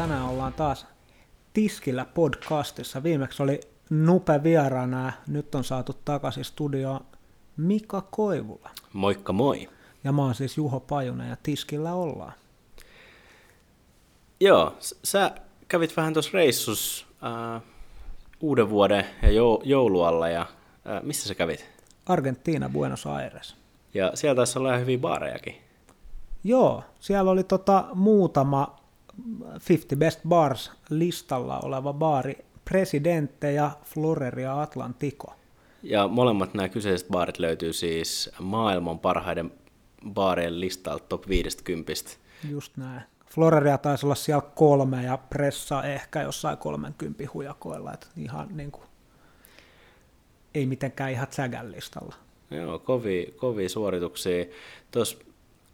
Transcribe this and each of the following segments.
Tänään ollaan taas Tiskillä podcastissa. Viimeksi oli Nupe vieraana ja nyt on saatu takaisin studioon Mika Koivula. Moikka moi. Ja mä oon siis Juho Pajunen ja Tiskillä ollaan. Joo, sä kävit vähän tuossa reissus äh, uuden vuoden ja joulualla ja äh, missä sä kävit? Argentiina, Buenos Aires. Ja siellä taisi olla ihan hyviä baarejakin. Joo, siellä oli tota muutama 50 Best Bars listalla oleva baari, Presidente ja Floreria Atlantico. Ja molemmat nämä kyseiset baarit löytyy siis maailman parhaiden baarien listalta top 50. Just näin. Floreria taisi olla siellä kolme ja pressa ehkä jossain 30 hujakoilla, että ihan niin kuin, ei mitenkään ihan tsägän listalla. Joo, kovia, kovia suorituksia. Tuossa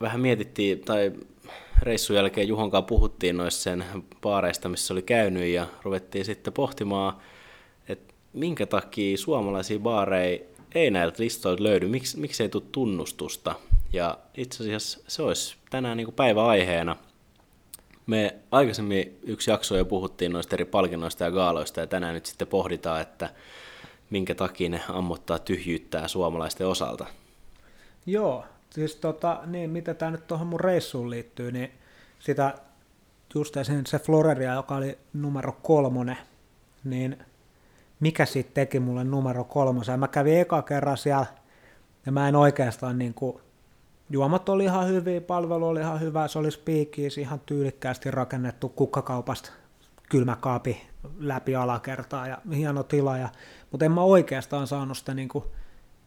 vähän mietittiin, tai reissun jälkeen Juhonkaan puhuttiin noissa sen baareista, missä oli käynyt, ja ruvettiin sitten pohtimaan, että minkä takia suomalaisia baareja ei näiltä listoilta löydy, miksi, miksi ei tule tunnustusta. Ja itse asiassa se olisi tänään niin päiväaiheena. Me aikaisemmin yksi jakso jo puhuttiin noista eri palkinnoista ja gaaloista, ja tänään nyt sitten pohditaan, että minkä takia ne ammottaa tyhjyyttää suomalaisten osalta. Joo, siis tota, niin, mitä tämä nyt tuohon mun reissuun liittyy, niin sitä just se Floreria, joka oli numero kolmonen, niin mikä siitä teki mulle numero kolmosen. Mä kävin eka kerran siellä, ja mä en oikeastaan niin kuin, juomat oli ihan hyviä, palvelu oli ihan hyvä, se oli spiikkiis, ihan tyylikkäästi rakennettu kukkakaupasta kylmäkaapi läpi alakertaa ja hieno tila, ja, mutta en mä oikeastaan saanut sitä niin kuin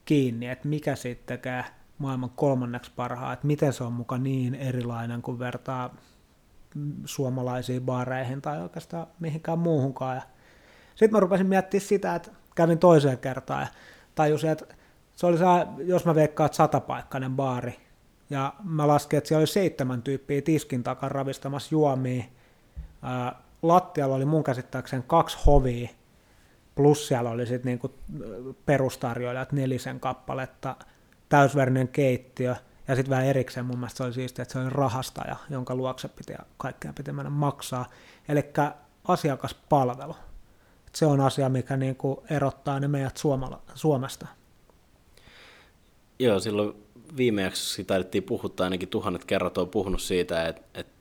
kiinni, että mikä siitä tekee maailman kolmanneksi parhaa, että miten se on muka niin erilainen kuin vertaa suomalaisiin baareihin tai oikeastaan mihinkään muuhunkaan. Sitten mä rupesin miettimään sitä, että kävin toiseen kertaan ja tajusin, että se oli saa, jos mä veikkaan, että satapaikkainen baari, ja mä laskin, että siellä oli seitsemän tyyppiä tiskin takan ravistamassa juomia. lattialla oli mun käsittääkseni kaksi hovia, plus siellä oli sitten niinku perustarjoilijat nelisen kappaletta, täysvärinen keittiö, ja sitten vähän erikseen mun mielestä se oli siistiä, että se oli rahastaja, jonka luokse piti kaikkea piti mennä maksaa. Eli asiakaspalvelu. Et se on asia, mikä niinku erottaa ne meidät Suomala, Suomesta. Joo, silloin viime jaksossa taidettiin puhuttaa, ainakin tuhannet kerrat on puhunut siitä, että, että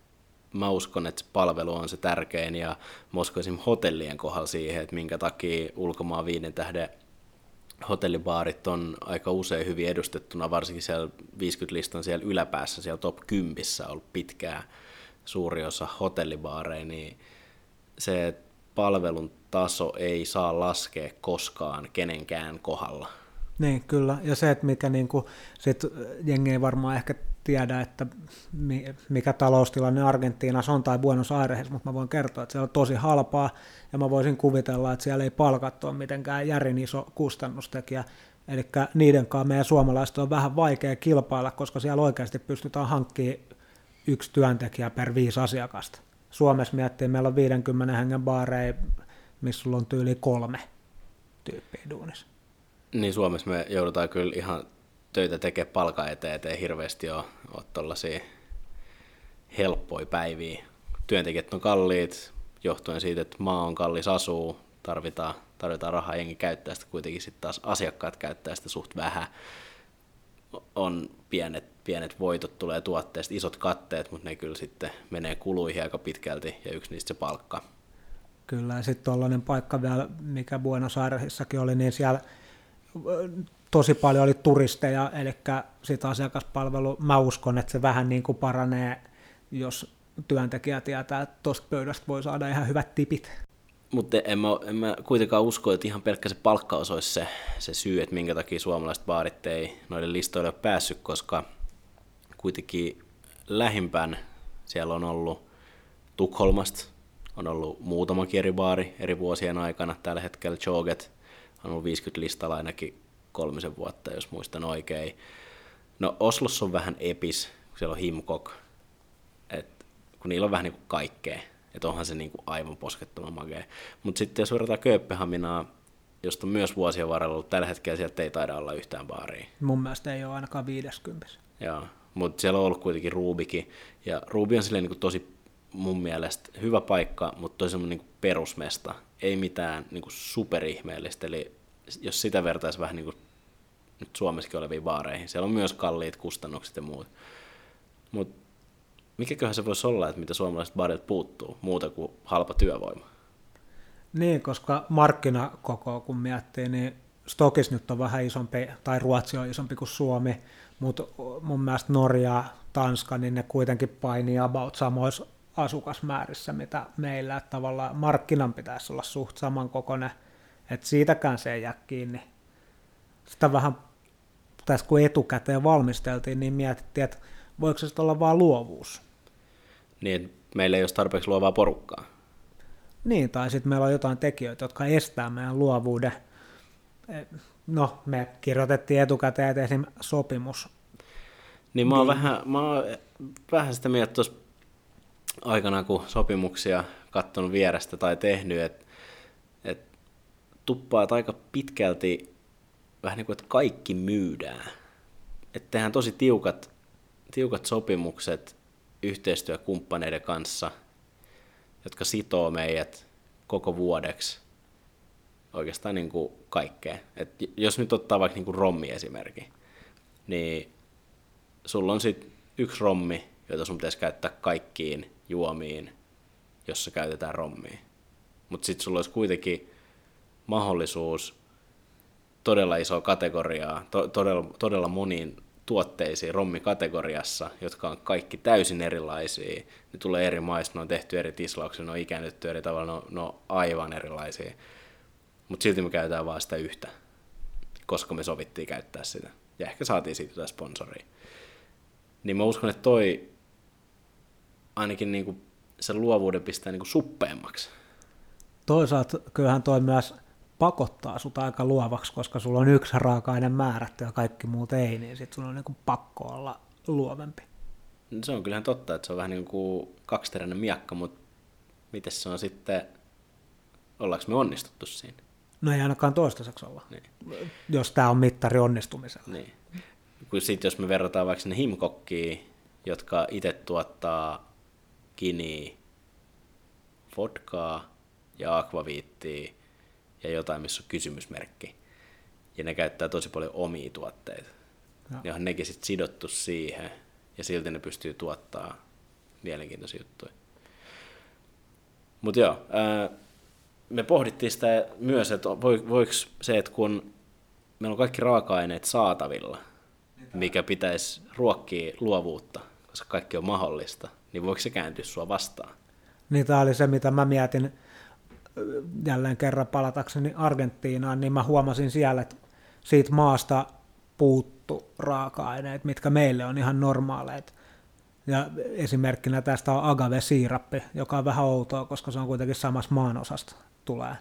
mä uskon, että palvelu on se tärkein ja mä uskon hotellien kohdalla siihen, että minkä takia ulkomaan viiden tähden hotellibaarit on aika usein hyvin edustettuna, varsinkin siellä 50-listan siellä yläpäässä, siellä top 10 on ollut pitkään suuri osa hotellibaareja, niin se palvelun taso ei saa laskea koskaan kenenkään kohdalla. Niin, kyllä. Ja se, että mikä niin kuin, sit jengi ei varmaan ehkä tiedä, että mikä taloustilanne Argentiinassa on tai Buenos Airesissa, mutta mä voin kertoa, että se on tosi halpaa ja mä voisin kuvitella, että siellä ei palkattu ole mitenkään järin iso kustannustekijä. Eli niiden kanssa meidän suomalaiset on vähän vaikea kilpailla, koska siellä oikeasti pystytään hankkimaan yksi työntekijä per viisi asiakasta. Suomessa miettii, meillä on 50 hengen baareja, missä sulla on tyyli kolme tyyppiä duunissa. Niin Suomessa me joudutaan kyllä ihan töitä tekemään palkan eteen, ettei hirveästi ole, ole tuollaisia helppoja päiviä. Työntekijät on kalliit, johtuen siitä, että maa on kallis asuu, tarvitaan, tarvitaan rahaa, jengi käyttää sitä kuitenkin sitten taas asiakkaat käyttää sitä suht vähän. On pienet, pienet voitot tulee tuotteesta, isot katteet, mutta ne kyllä sitten menee kuluihin aika pitkälti ja yksi niistä se palkka. Kyllä, ja sitten tuollainen paikka vielä, mikä Buenos Airesissakin oli, niin siellä tosi paljon oli turisteja, eli sitä asiakaspalvelu, mä uskon, että se vähän niin kuin paranee, jos työntekijä tietää, että tuosta pöydästä voi saada ihan hyvät tipit. Mutta en en mä kuitenkaan usko, että ihan pelkkä se palkkaus olisi se, se syy, että minkä takia suomalaiset baarit ei noille listoille ole päässyt, koska kuitenkin lähimpään siellä on ollut Tukholmasta, on ollut muutama eri baari eri vuosien aikana. Tällä hetkellä Joget on ollut 50 listalla ainakin kolmisen vuotta, jos muistan oikein. No Oslossa on vähän epis, kun siellä on Himkok, et, kun niillä on vähän niin kuin kaikkea, että onhan se niin kuin aivan poskettoman makea. Mutta sitten jos verrataan Kööpenhaminaa, josta on myös vuosien varrella ollut, tällä hetkellä sieltä ei taida olla yhtään baaria. Mun mielestä ei ole ainakaan 50. Joo, mutta siellä on ollut kuitenkin Rubikin, ja Rubi on silleen niin kuin tosi mun mielestä hyvä paikka, mutta toi semmoinen niin perusmesta, ei mitään niin kuin superihmeellistä, eli jos sitä vertaisi vähän niin kuin nyt Suomessakin oleviin baareihin, siellä on myös kalliit kustannukset ja muut. Mutta mikäköhän se voisi olla, että mitä suomalaiset baarit puuttuu, muuta kuin halpa työvoima? Niin, koska markkinakoko kun miettii, niin Stokis nyt on vähän isompi, tai Ruotsi on isompi kuin Suomi, mutta mun mielestä Norja, Tanska, niin ne kuitenkin painii about samoissa asukasmäärissä, mitä meillä, että tavallaan markkinan pitäisi olla suht samankokoinen, että siitäkään se ei jää kiinni. Sitä vähän tässä kun etukäteen valmisteltiin, niin mietittiin, että voiko se olla vain luovuus. Niin, meillä ei ole tarpeeksi luovaa porukkaa. Niin, tai sitten meillä on jotain tekijöitä, jotka estää meidän luovuuden. No, me kirjoitettiin etukäteen, että esim. sopimus. Niin mä oon, niin. Vähän, mä oon vähän sitä mieltä tuossa aikana, kun sopimuksia katsonut vierestä tai tehnyt, että et tuppaat aika pitkälti vähän niin kuin, että kaikki myydään. Että tehdään tosi tiukat, tiukat sopimukset yhteistyökumppaneiden kanssa, jotka sitoo meidät koko vuodeksi oikeastaan niin kuin kaikkea. Et jos nyt ottaa vaikka niin kuin rommi esimerkki, niin sulla on sitten yksi rommi, jota sun pitäisi käyttää kaikkiin juomiin, jossa käytetään rommia. Mutta sitten sulla olisi kuitenkin mahdollisuus todella iso kategoriaa, to, todella, todella moniin tuotteisiin rommikategoriassa, jotka on kaikki täysin erilaisia. Ne tulee eri maista, ne on tehty eri tislauksia, ne on ikänytty eri tavalla, ne on, ne on aivan erilaisia. Mutta silti me käytetään vaan sitä yhtä, koska me sovittiin käyttää sitä. Ja ehkä saatiin siitä jotain sponsoria. Niin mä uskon, että toi ainakin niinku sen luovuuden pistää niinku suppeemmaksi. Toisaalta kyllähän toi myös pakottaa sut aika luovaksi, koska sulla on yksi raaka-aine määrätty ja kaikki muut ei, niin sit sulla on niinku pakko olla luovempi. No se on kyllähän totta, että se on vähän niin kuin kaksiteräinen miakka, mutta miten se on sitten, ollaanko me onnistuttu siinä? No ei ainakaan toistaiseksi olla, niin. jos tämä on mittari onnistumisella. Niin. Sitten jos me verrataan vaikka sinne himkokkiin, jotka itse tuottaa kiniä, vodkaa ja akvaviittiä ja jotain, missä on kysymysmerkki. Ja ne käyttää tosi paljon omia tuotteita. Ja on nekin sitten sidottu siihen, ja silti ne pystyy tuottaa mielenkiintoisia juttuja. Mutta joo, ää, me pohdittiin sitä myös, että voiko se, että kun meillä on kaikki raaka-aineet saatavilla, mikä pitäisi ruokkia luovuutta, koska kaikki on mahdollista, niin voiko se kääntyä sua vastaan? Niin tämä oli se, mitä mä mietin jälleen kerran palatakseni Argentiinaan, niin mä huomasin siellä, että siitä maasta puuttu raaka-aineet, mitkä meille on ihan normaaleita. Ja esimerkkinä tästä on agave-siirappi, joka on vähän outoa, koska se on kuitenkin samassa maanosasta tulee.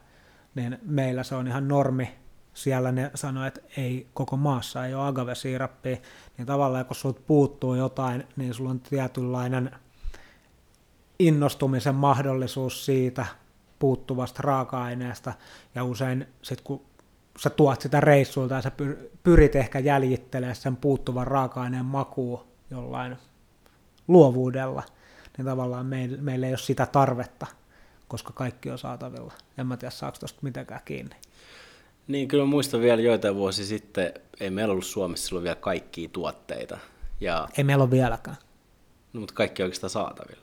Niin meillä se on ihan normi. Siellä ne sanoo, että ei koko maassa ei ole agave-siirappi. Niin tavallaan kun sulta puuttuu jotain, niin sulla on tietynlainen innostumisen mahdollisuus siitä, puuttuvasta raaka-aineesta, ja usein sitten kun sä tuot sitä reissulta ja sä pyrit ehkä jäljittelemään sen puuttuvan raaka-aineen makuun jollain luovuudella, niin tavallaan meillä, meillä ei ole sitä tarvetta, koska kaikki on saatavilla. En mä tiedä, saako tuosta mitenkään kiinni. Niin, kyllä muistan vielä joitain vuosi sitten, ei meillä ollut Suomessa silloin vielä kaikkia tuotteita. Ja... Ei meillä ole vieläkään. No, mutta kaikki on oikeastaan saatavilla.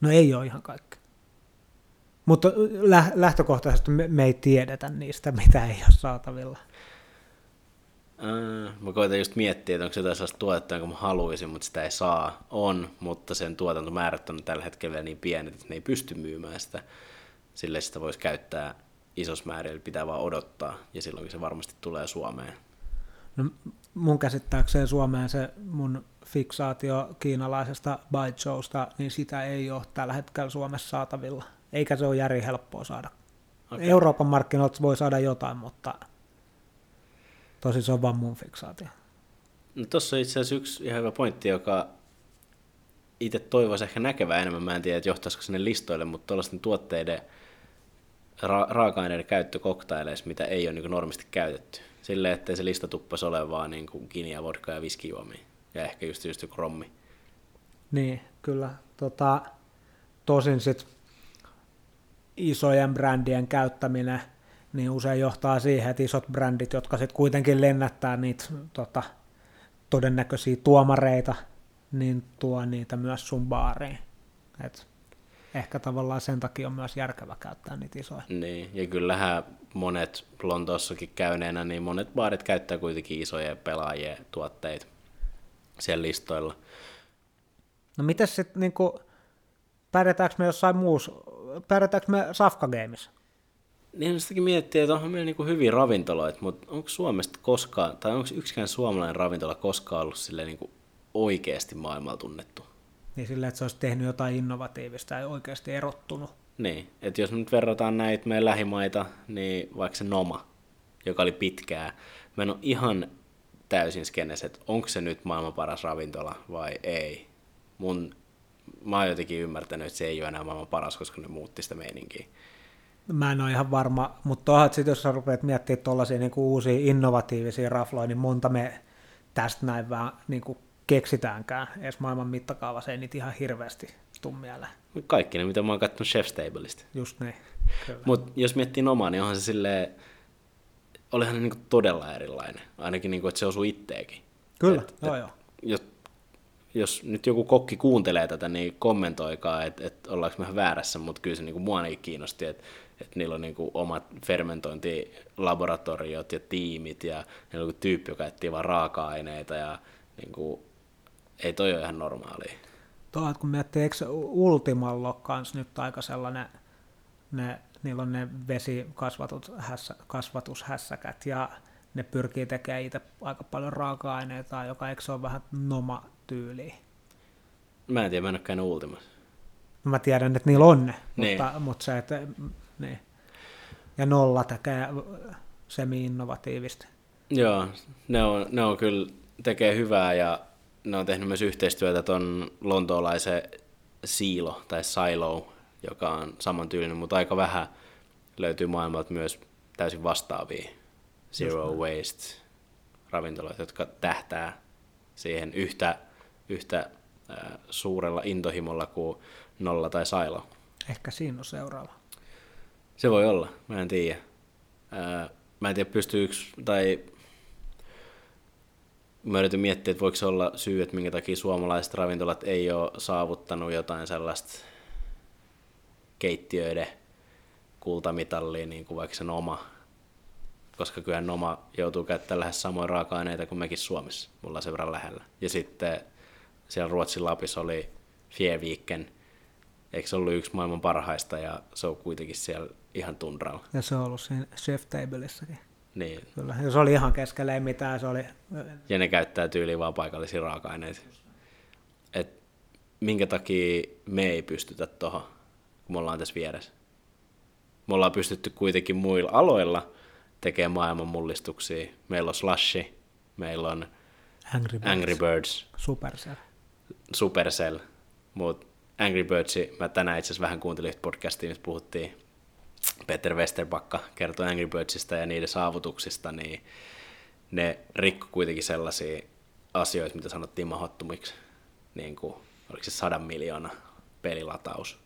No ei ole ihan kaikki. Mutta lähtökohtaisesti me, me ei tiedetä niistä, mitä ei ole saatavilla. Äh, mä koitan just miettiä, että onko se jotain sellaista tuotetta, jonka mä haluaisin, mutta sitä ei saa. On, mutta sen tuotantomäärät on tällä hetkellä vielä niin pienet, että ne ei pysty myymään sitä. Sille sitä voisi käyttää isos määrä, eli pitää vaan odottaa, ja silloin se varmasti tulee Suomeen. No, mun käsittääkseen Suomeen se mun fiksaatio kiinalaisesta Baichousta, niin sitä ei ole tällä hetkellä Suomessa saatavilla eikä se ole järin helppoa saada. Okay. Euroopan markkinoilta voi saada jotain, mutta tosi se on vaan mun fiksaatio. No tuossa on itse asiassa yksi ihan hyvä pointti, joka itse toivoisi ehkä näkevää enemmän. Mä en tiedä, että johtaisiko sinne listoille, mutta tuollaisten tuotteiden ra- raaka-aineiden käyttö koktaileissa, mitä ei ole niin normisti käytetty. Silleen, ettei se lista tuppasi ole vaan niin kuin kinia, vodka ja viskijuomia. Ja ehkä just, just joku rommi. Niin, kyllä. Tota, tosin sit isojen brändien käyttäminen niin usein johtaa siihen, että isot brändit, jotka sitten kuitenkin lennättää niitä tota, todennäköisiä tuomareita, niin tuo niitä myös sun baariin. Et ehkä tavallaan sen takia on myös järkevä käyttää niitä isoja. Niin, ja kyllähän monet Lontoossakin käyneenä, niin monet baarit käyttää kuitenkin isoja pelaajia tuotteita siellä listoilla. No miten sitten, niinku, pärjätäänkö me jossain muussa, pärjätäänkö me Safka Games? Niin sitäkin miettii, että onhan meillä niinku hyviä ravintoloita, mutta onko Suomesta koskaan, tai onko yksikään suomalainen ravintola koskaan ollut silleen niinku oikeasti maailmalla tunnettu? Niin sillä, että se olisi tehnyt jotain innovatiivista ja oikeasti erottunut. Niin, että jos nyt verrataan näitä meidän lähimaita, niin vaikka se Noma, joka oli pitkää, mä en ole ihan täysin skennes, että onko se nyt maailman paras ravintola vai ei. Mun, mä oon jotenkin ymmärtänyt, että se ei ole enää maailman paras, koska ne muutti sitä meininkiä. Mä en ole ihan varma, mutta onhan sitten jos sä rupeat miettimään tuollaisia niin uusia innovatiivisia rafloja, niin monta me tästä näin vaan niin kuin keksitäänkään. Edes maailman mittakaavassa ei niitä ihan hirveästi tuu mieleen. Kaikki ne, mitä mä oon katsonut Chef's Tableista. Just niin. Mutta jos miettii omaa, niin onhan se silleen, olihan ne niinku todella erilainen. Ainakin niinku, että se osui itteekin. Kyllä, et, joo et, joo. Jos, jos nyt joku kokki kuuntelee tätä, niin kommentoikaa, että et ollaanko me väärässä, mutta kyllä se niinku mua ainakin kiinnosti, että et niillä on niinku omat fermentointilaboratoriot ja tiimit ja niillä on tyyppi, joka etsii vaan raaka-aineita ja niinku, ei toi ole ihan normaalia. Tuo, kun miettii, eikö Ultimalla kanssa nyt aika sellainen, ne, niillä on ne vesikasvatushässäkät ja ne pyrkii tekemään itse aika paljon raaka-aineita, joka eikö se ole vähän noma-tyyliä? Mä en tiedä, mä en ole käynyt Ultimassa. No mä tiedän, että niillä on ne, niin. mutta, mutta se, että niin. Ja nolla tekee semi-innovatiivista. Joo, ne on, ne on kyllä, tekee hyvää ja ne on tehnyt myös yhteistyötä ton lontoolaisen Siilo tai Silo, joka on samantyylinen, mutta aika vähän löytyy maailmalta myös täysin vastaavia zero waste ravintoloita, jotka tähtää siihen yhtä, yhtä suurella intohimolla kuin Nolla tai Silo. Ehkä siinä on seuraava. Se voi olla, mä en tiedä. Mä en tiedä pystyykö, tai mä yritän miettiä, että voiko se olla syy, että minkä takia suomalaiset ravintolat ei ole saavuttanut jotain sellaista keittiöiden kultamitallia, niin kuin vaikka sen oma, koska kyllä Noma joutuu käyttämään lähes samoja raaka-aineita kuin mekin Suomessa, mulla sen verran lähellä. Ja sitten siellä Ruotsin Lapissa oli Fieviikken, eikö se ollut yksi maailman parhaista, ja se on kuitenkin siellä ihan tunralla. Ja se on ollut siinä Chef Tableissakin. Niin. Kyllä, ja se oli ihan keskellä ei mitään, se oli... Ja ne käyttää tyyliin vaan paikallisia raaka-aineita. Et minkä takia me ei pystytä tuohon, kun me ollaan tässä vieressä. Me ollaan pystytty kuitenkin muilla aloilla tekemään maailman mullistuksia. Meillä on Slashi, meillä on Angry Birds, Angry Birds Supercell. Supercell, mutta Angry Birds, mä tänään itse asiassa vähän kuuntelin podcastia, missä puhuttiin Peter Westerbakka kertoi Angry Birdsista ja niiden saavutuksista, niin ne rikko kuitenkin sellaisia asioita, mitä sanottiin mahdottomiksi, niin kuin, oliko se sadan miljoona pelilataus.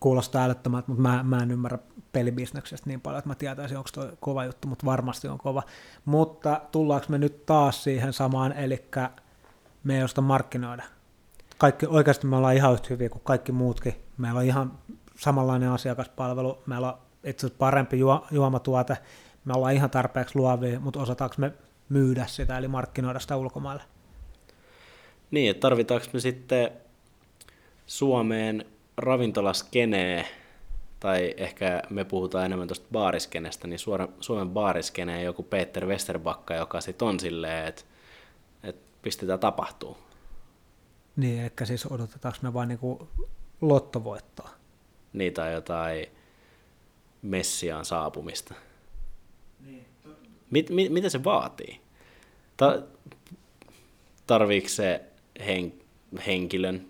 Kuulostaa älyttömältä, mutta mä, mä en ymmärrä pelibisneksestä niin paljon, että mä tietäisin, onko tuo kova juttu, mutta varmasti on kova. Mutta tullaanko me nyt taas siihen samaan, eli me ei osta markkinoida. Kaikki, oikeasti me ollaan ihan yhtä hyviä kuin kaikki muutkin. Meillä on ihan samanlainen asiakaspalvelu, meillä on itse asiassa parempi juo, juomatuote, me ollaan ihan tarpeeksi luovia, mutta osataanko me myydä sitä, eli markkinoida sitä ulkomaille? Niin, että tarvitaanko me sitten Suomeen ravintolaskenee, tai ehkä me puhutaan enemmän tuosta baariskenestä, niin Suomen baariskenee joku Peter Westerbakka, joka sitten on silleen, että, pistetään tapahtuu. Niin, ehkä siis odotetaanko me vain niinku lottovoittoa? niitä on jotain Messiaan saapumista. Niin. Mit, mit, mitä se vaatii? Ta, tarviiko se hen, henkilön,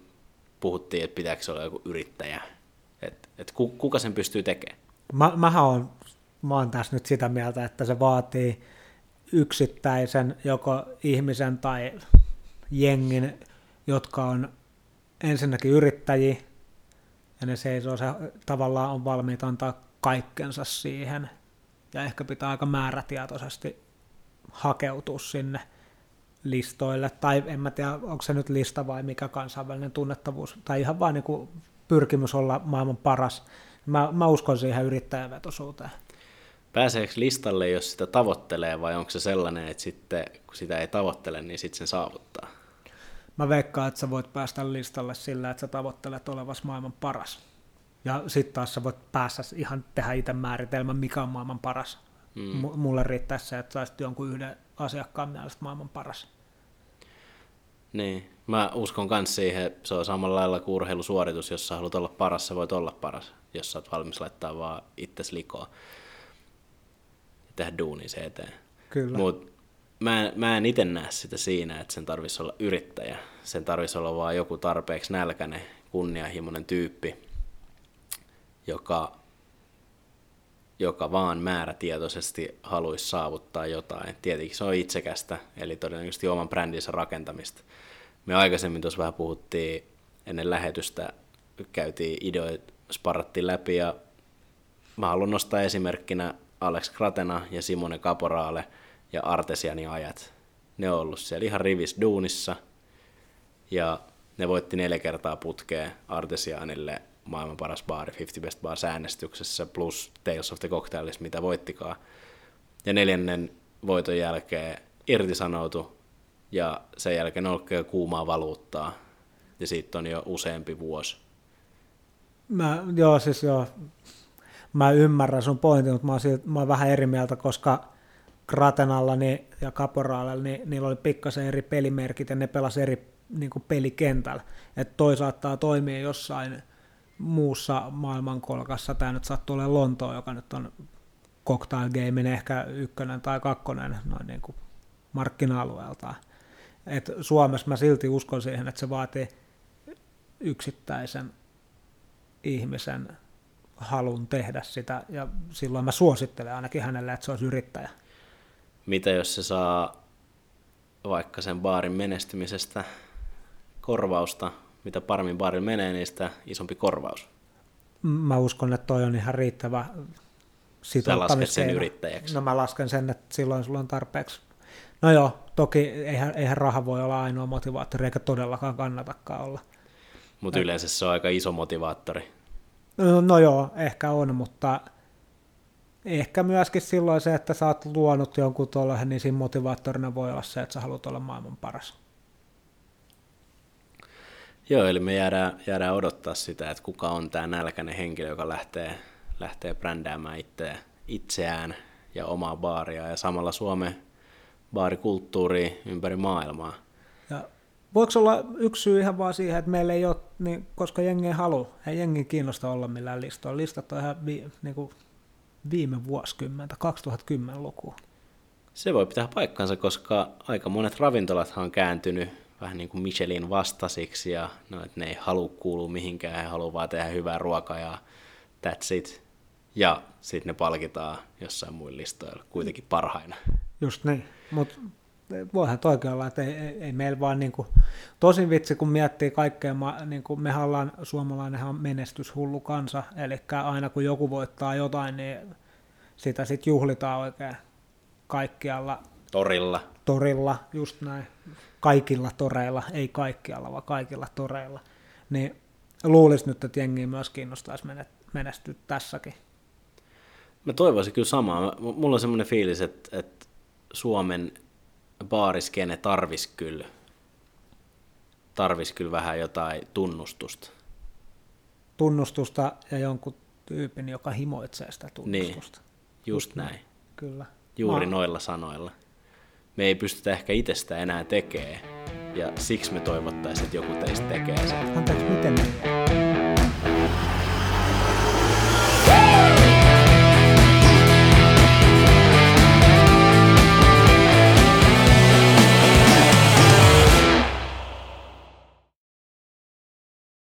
puhuttiin, että pitääkö olla joku yrittäjä, että et kuka sen pystyy tekemään? Mä, mähän on, mä oon tässä nyt sitä mieltä, että se vaatii yksittäisen joko ihmisen tai jengin, jotka on ensinnäkin yrittäjiä, ja ne seisoo, se tavallaan on valmiit antaa kaikkensa siihen, ja ehkä pitää aika määrätietoisesti hakeutua sinne listoille, tai en mä tiedä, onko se nyt lista vai mikä kansainvälinen tunnettavuus, tai ihan vaan niin pyrkimys olla maailman paras. Mä, mä uskon siihen yrittäjävetosuuteen. Pääseekö listalle, jos sitä tavoittelee, vai onko se sellainen, että sitten kun sitä ei tavoittele, niin sitten sen saavuttaa? Mä veikkaan, että sä voit päästä listalle sillä, että sä tavoittelet olevas maailman paras. Ja sitten taas sä voit päässä ihan tehdä itse määritelmän, mikä on maailman paras. Mm. mulle riittää se, että saisit jonkun yhden asiakkaan mielestä maailman paras. Niin, mä uskon myös siihen, se on samalla lailla kuin urheilusuoritus, jos sä haluat olla paras, sä voit olla paras, jos sä oot valmis laittaa vaan itses likoa ja tehdä duuni se eteen. Kyllä. Mut mä, mä en itse näe sitä siinä, että sen tarvitsisi olla yrittäjä. Sen tarvitsisi olla vaan joku tarpeeksi nälkäinen, kunnianhimoinen tyyppi, joka, joka vaan määrätietoisesti haluaisi saavuttaa jotain. Tietenkin se on itsekästä, eli todennäköisesti oman brändinsä rakentamista. Me aikaisemmin tuossa vähän puhuttiin ennen lähetystä, käytiin ideoita, sparrattiin läpi ja mä haluan nostaa esimerkkinä Alex Kratena ja Simone Caporale ja Artesianin ajat. Ne on ollut siellä ihan rivis duunissa ja ne voitti neljä kertaa putkeen Artesianille maailman paras baari 50 Best Bar säännöstyksessä plus Tales of the Cocktailissa, mitä voittikaan. Ja neljännen voiton jälkeen irtisanoutu ja sen jälkeen on kuumaa valuuttaa ja siitä on jo useampi vuosi. Mä, joo, siis joo. Mä ymmärrän sun pointin, mutta mä oon, siitä, mä oon vähän eri mieltä, koska Kratenalla ja Caporalella, niin niillä oli pikkasen eri pelimerkit ja ne pelasi eri niin kuin pelikentällä. Että toi saattaa toimia jossain muussa maailmankolkassa. Tämä nyt sattuu olemaan Lontoa, joka nyt on cocktail gamein ehkä ykkönen tai kakkonen noin niin kuin markkina-alueeltaan. Et Suomessa mä silti uskon siihen, että se vaatii yksittäisen ihmisen halun tehdä sitä, ja silloin mä suosittelen ainakin hänelle, että se olisi yrittäjä. Mitä jos se saa vaikka sen baarin menestymisestä korvausta, mitä paremmin baarilla menee, niin sitä isompi korvaus? Mä uskon, että toi on ihan riittävä sitouttamiskeino. sen yrittäjäksi. No mä lasken sen, että silloin sulla on tarpeeksi. No joo, toki eihän, eihän raha voi olla ainoa motivaattori, eikä todellakaan kannatakaan olla. Mutta yleensä se on aika iso motivaattori. No, joo, ehkä on, mutta ehkä myöskin silloin se, että sä oot luonut jonkun tuollaisen, niin siinä motivaattorina voi olla se, että sä haluat olla maailman paras. Joo, eli me jäädään, jäädään odottaa sitä, että kuka on tämä nälkäinen henkilö, joka lähtee, lähtee brändäämään itseään, itseään ja omaa baaria ja samalla Suomen baarikulttuuri ympäri maailmaa. Voiko olla yksi syy ihan vaan siihen, että meillä ei ole, niin, koska jengi ei halua, ei jengi kiinnosta olla millään listoilla. Listat on ihan vi, niin kuin viime vuosikymmentä, 2010-lukua. Se voi pitää paikkansa, koska aika monet ravintolathan on kääntynyt vähän niin kuin Michelin vastasiksi ja no, että ne ei halua kuulua mihinkään, he haluaa vaan tehdä hyvää ruokaa ja that's it. Ja sitten ne palkitaan jossain muilla listoilla kuitenkin parhaina. Just niin, mutta voihan toikin olla, että ei, ei, ei meillä vaan niin kuin, tosin vitsi, kun miettii kaikkea, niin kuin me ollaan, suomalainenhan on menestyshullu kansa, eli aina kun joku voittaa jotain, niin sitä sitten juhlitaan oikein kaikkialla. Torilla. Torilla, just näin. Kaikilla toreilla, ei kaikkialla, vaan kaikilla toreilla. Niin luulisi nyt, että jengi myös kiinnostaisi menestyä tässäkin. Mä toivoisin kyllä samaa. Mulla on semmoinen fiilis, että, että Suomen baariskene tarvis kyllä, tarvis kyllä vähän jotain tunnustusta. Tunnustusta ja jonkun tyypin, joka himoitsee sitä niin, tunnustusta. Niin, just näin. Mä, Kyllä. Juuri mä... noilla sanoilla. Me ei pystytä ehkä itsestä enää tekemään, ja siksi me toivottaisiin, että joku teistä tekee sen. Anteeksi, miten? Hey!